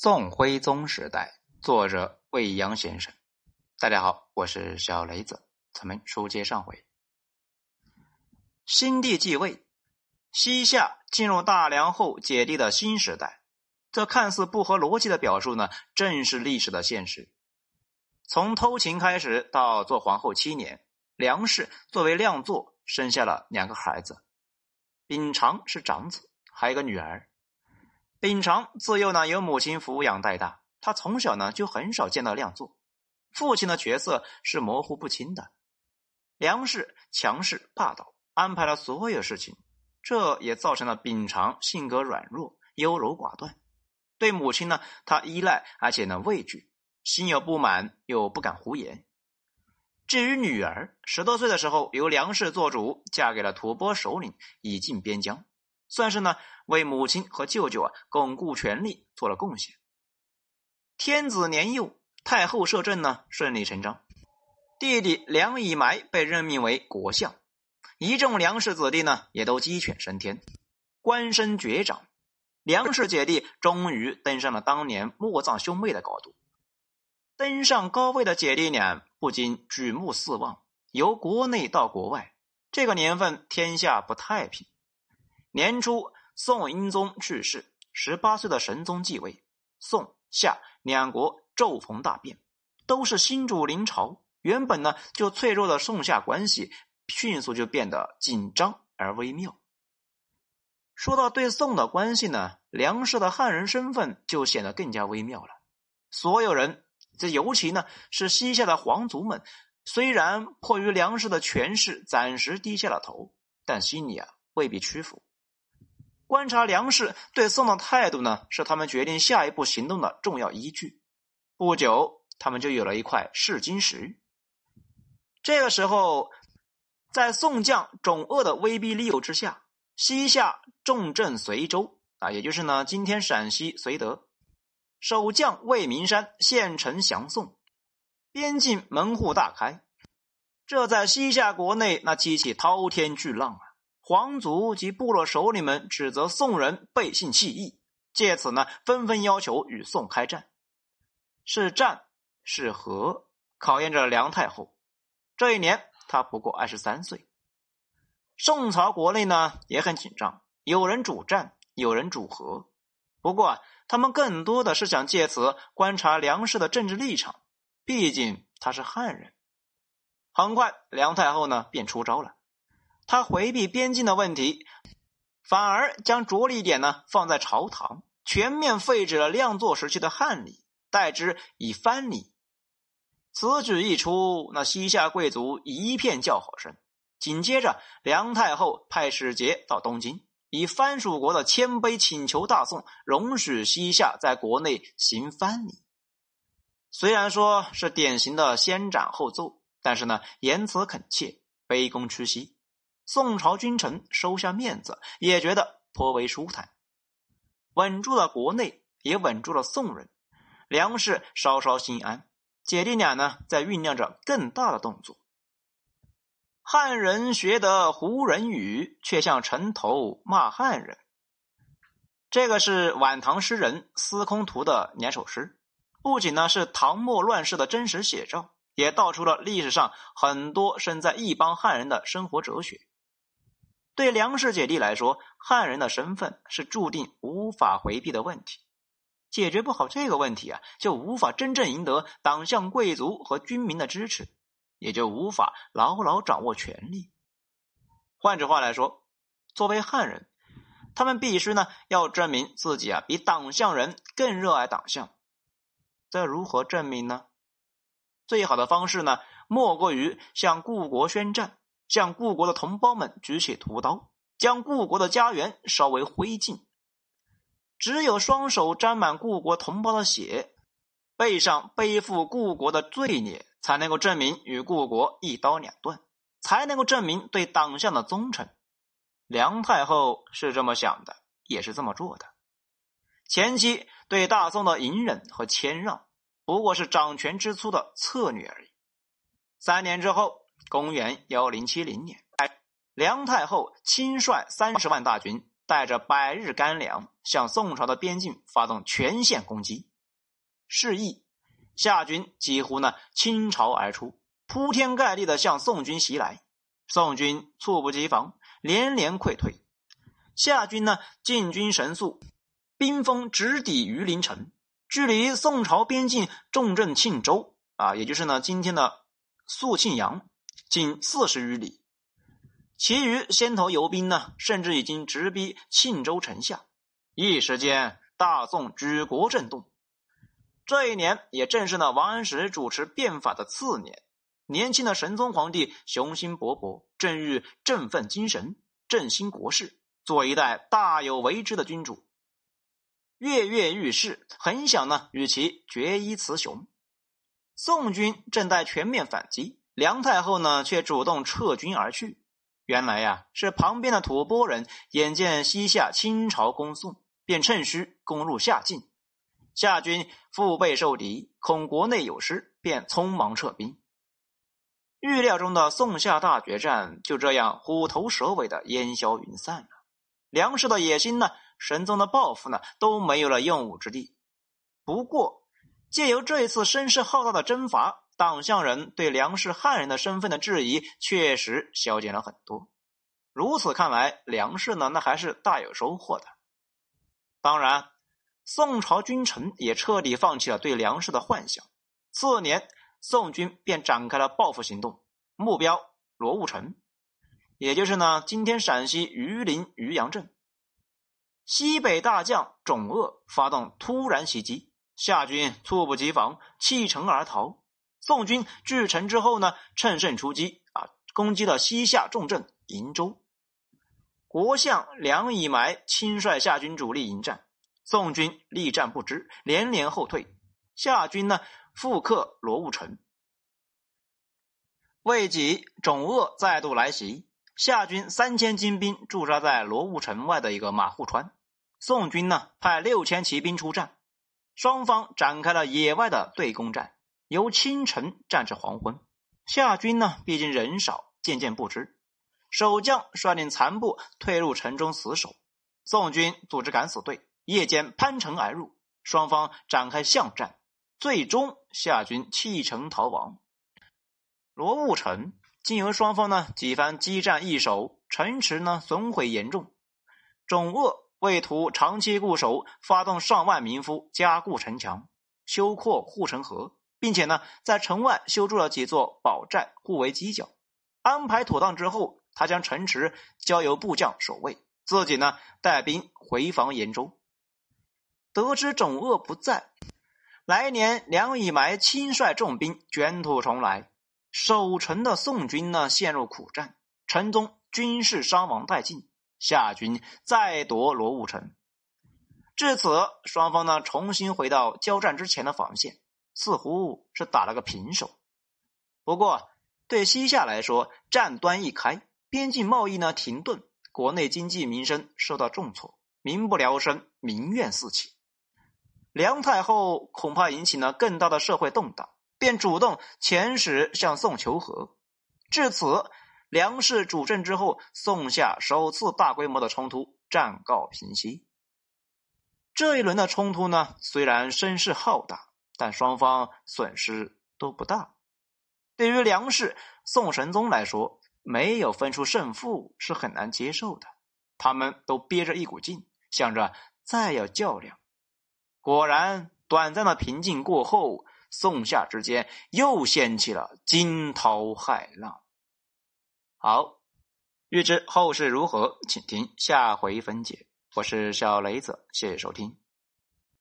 宋徽宗时代，作者未央先生。大家好，我是小雷子，咱们书接上回。新帝继位，西夏进入大梁后解帝的新时代。这看似不合逻辑的表述呢，正是历史的现实。从偷情开始到做皇后七年，梁氏作为亮座，生下了两个孩子。秉常是长子，还有个女儿。秉常自幼呢由母亲抚养带大，他从小呢就很少见到亮座，父亲的角色是模糊不清的。梁氏强势霸道，安排了所有事情，这也造成了秉常性格软弱、优柔寡断。对母亲呢，他依赖而且呢畏惧，心有不满又不敢胡言。至于女儿，十多岁的时候由梁氏做主，嫁给了吐蕃首领，以进边疆。算是呢，为母亲和舅舅啊巩固权力做了贡献。天子年幼，太后摄政呢顺理成章。弟弟梁以埋被任命为国相，一众梁氏子弟呢也都鸡犬升天，官升爵长。梁氏姐弟终于登上了当年莫藏兄妹的高度。登上高位的姐弟俩不禁举目四望，由国内到国外，这个年份天下不太平。年初，宋英宗去世，十八岁的神宗继位，宋夏两国骤逢大变，都是新主临朝。原本呢就脆弱的宋夏关系，迅速就变得紧张而微妙。说到对宋的关系呢，梁氏的汉人身份就显得更加微妙了。所有人，这尤其呢是西夏的皇族们，虽然迫于梁氏的权势，暂时低下了头，但心里啊未必屈服。观察梁氏对宋的态度呢，是他们决定下一步行动的重要依据。不久，他们就有了一块试金石。这个时候，在宋将种恶的威逼利诱之下，西夏重镇随州啊，也就是呢今天陕西绥德，守将魏明山献城降宋，边境门户大开。这在西夏国内那激起滔天巨浪啊！皇族及部落首领们指责宋人背信弃义，借此呢纷纷要求与宋开战。是战是和，考验着梁太后。这一年她不过二十三岁。宋朝国内呢也很紧张，有人主战，有人主和。不过啊，他们更多的是想借此观察梁氏的政治立场，毕竟他是汉人。很快，梁太后呢便出招了。他回避边境的问题，反而将着力点呢放在朝堂，全面废止了亮作时期的汉礼，代之以藩礼。此举一出，那西夏贵族一片叫好声。紧接着，梁太后派使节到东京，以藩属国的谦卑请求大宋容许西夏在国内行藩礼。虽然说是典型的先斩后奏，但是呢，言辞恳切，卑躬屈膝。宋朝君臣收下面子，也觉得颇为舒坦，稳住了国内，也稳住了宋人。梁氏稍稍心安，姐弟俩呢在酝酿着更大的动作。汉人学得胡人语，却向城头骂汉人。这个是晚唐诗人司空图的两首诗，不仅呢是唐末乱世的真实写照，也道出了历史上很多身在异邦汉人的生活哲学。对梁氏姐弟来说，汉人的身份是注定无法回避的问题。解决不好这个问题啊，就无法真正赢得党项贵族和军民的支持，也就无法牢牢掌握权力。换句话来说，作为汉人，他们必须呢要证明自己啊比党项人更热爱党项。这如何证明呢？最好的方式呢，莫过于向故国宣战。向故国的同胞们举起屠刀，将故国的家园烧为灰烬。只有双手沾满故国同胞的血，背上背负故国的罪孽，才能够证明与故国一刀两断，才能够证明对党项的忠诚。梁太后是这么想的，也是这么做的。前期对大宋的隐忍和谦让，不过是掌权之初的策略而已。三年之后。公元幺零七零年，梁太后亲率三十万大军带着百日干粮，向宋朝的边境发动全线攻击。示意夏军几乎呢倾巢而出，铺天盖地的向宋军袭来。宋军猝不及防，连连溃退。夏军呢进军神速，兵锋直抵榆林城，距离宋朝边境重镇庆州啊，也就是呢今天的肃庆阳，仅四十余里。其余先头游兵呢，甚至已经直逼庆州城下，一时间大宋举国震动。这一年也正是呢王安石主持变法的次年，年轻的神宗皇帝雄心勃勃，正欲振奋精神，振兴国事，做一代大有为之的君主。跃跃欲试，很想呢与其决一雌雄。宋军正在全面反击，梁太后呢却主动撤军而去。原来呀，是旁边的吐蕃人眼见西夏倾巢攻宋，便趁虚攻入夏境。夏军腹背受敌，恐国内有失，便匆忙撤兵。预料中的宋夏大决战就这样虎头蛇尾的烟消云散了。梁氏的野心呢，神宗的抱负呢，都没有了用武之地。不过，借由这一次声势浩大的征伐。党项人对梁氏汉人的身份的质疑确实消减了很多。如此看来，梁氏呢，那还是大有收获的。当然，宋朝君臣也彻底放弃了对梁氏的幻想。次年，宋军便展开了报复行动，目标罗悟城，也就是呢今天陕西榆林榆阳镇。西北大将种鄂发动突然袭击，夏军猝不及防，弃城而逃。宋军据城之后呢，趁胜出击啊，攻击了西夏重镇瀛州。国相梁以埋亲率夏军主力迎战，宋军力战不支，连连后退。夏军呢复克罗悟城。未几，种鄂再度来袭，夏军三千精兵驻扎在罗悟城外的一个马户川，宋军呢派六千骑兵出战，双方展开了野外的对攻战。由清晨战至黄昏，夏军呢，毕竟人少，渐渐不支。守将率领残部退入城中死守，宋军组织敢死队，夜间攀城而入，双方展开巷战，最终夏军弃城逃亡。罗悟城经由双方呢几番激战易手，城池呢损毁严重。种恶为图长期固守，发动上万民夫加固城墙，修扩护城河。并且呢，在城外修筑了几座堡寨，互为犄角。安排妥当之后，他将城池交由部将守卫，自己呢带兵回防延州。得知种鄂不在，来年梁以埋亲率重兵卷土重来，守城的宋军呢陷入苦战，城中军事伤亡殆尽。夏军再夺罗武城，至此双方呢重新回到交战之前的防线。似乎是打了个平手，不过对西夏来说，战端一开，边境贸易呢停顿，国内经济民生受到重挫，民不聊生，民怨四起。梁太后恐怕引起了更大的社会动荡，便主动遣使向宋求和。至此，梁氏主政之后，宋夏首次大规模的冲突暂告平息。这一轮的冲突呢，虽然声势浩大。但双方损失都不大。对于梁氏、宋神宗来说，没有分出胜负是很难接受的。他们都憋着一股劲，想着再要较量。果然，短暂的平静过后，宋夏之间又掀起了惊涛骇浪。好，欲知后事如何，请听下回分解。我是小雷子，谢谢收听。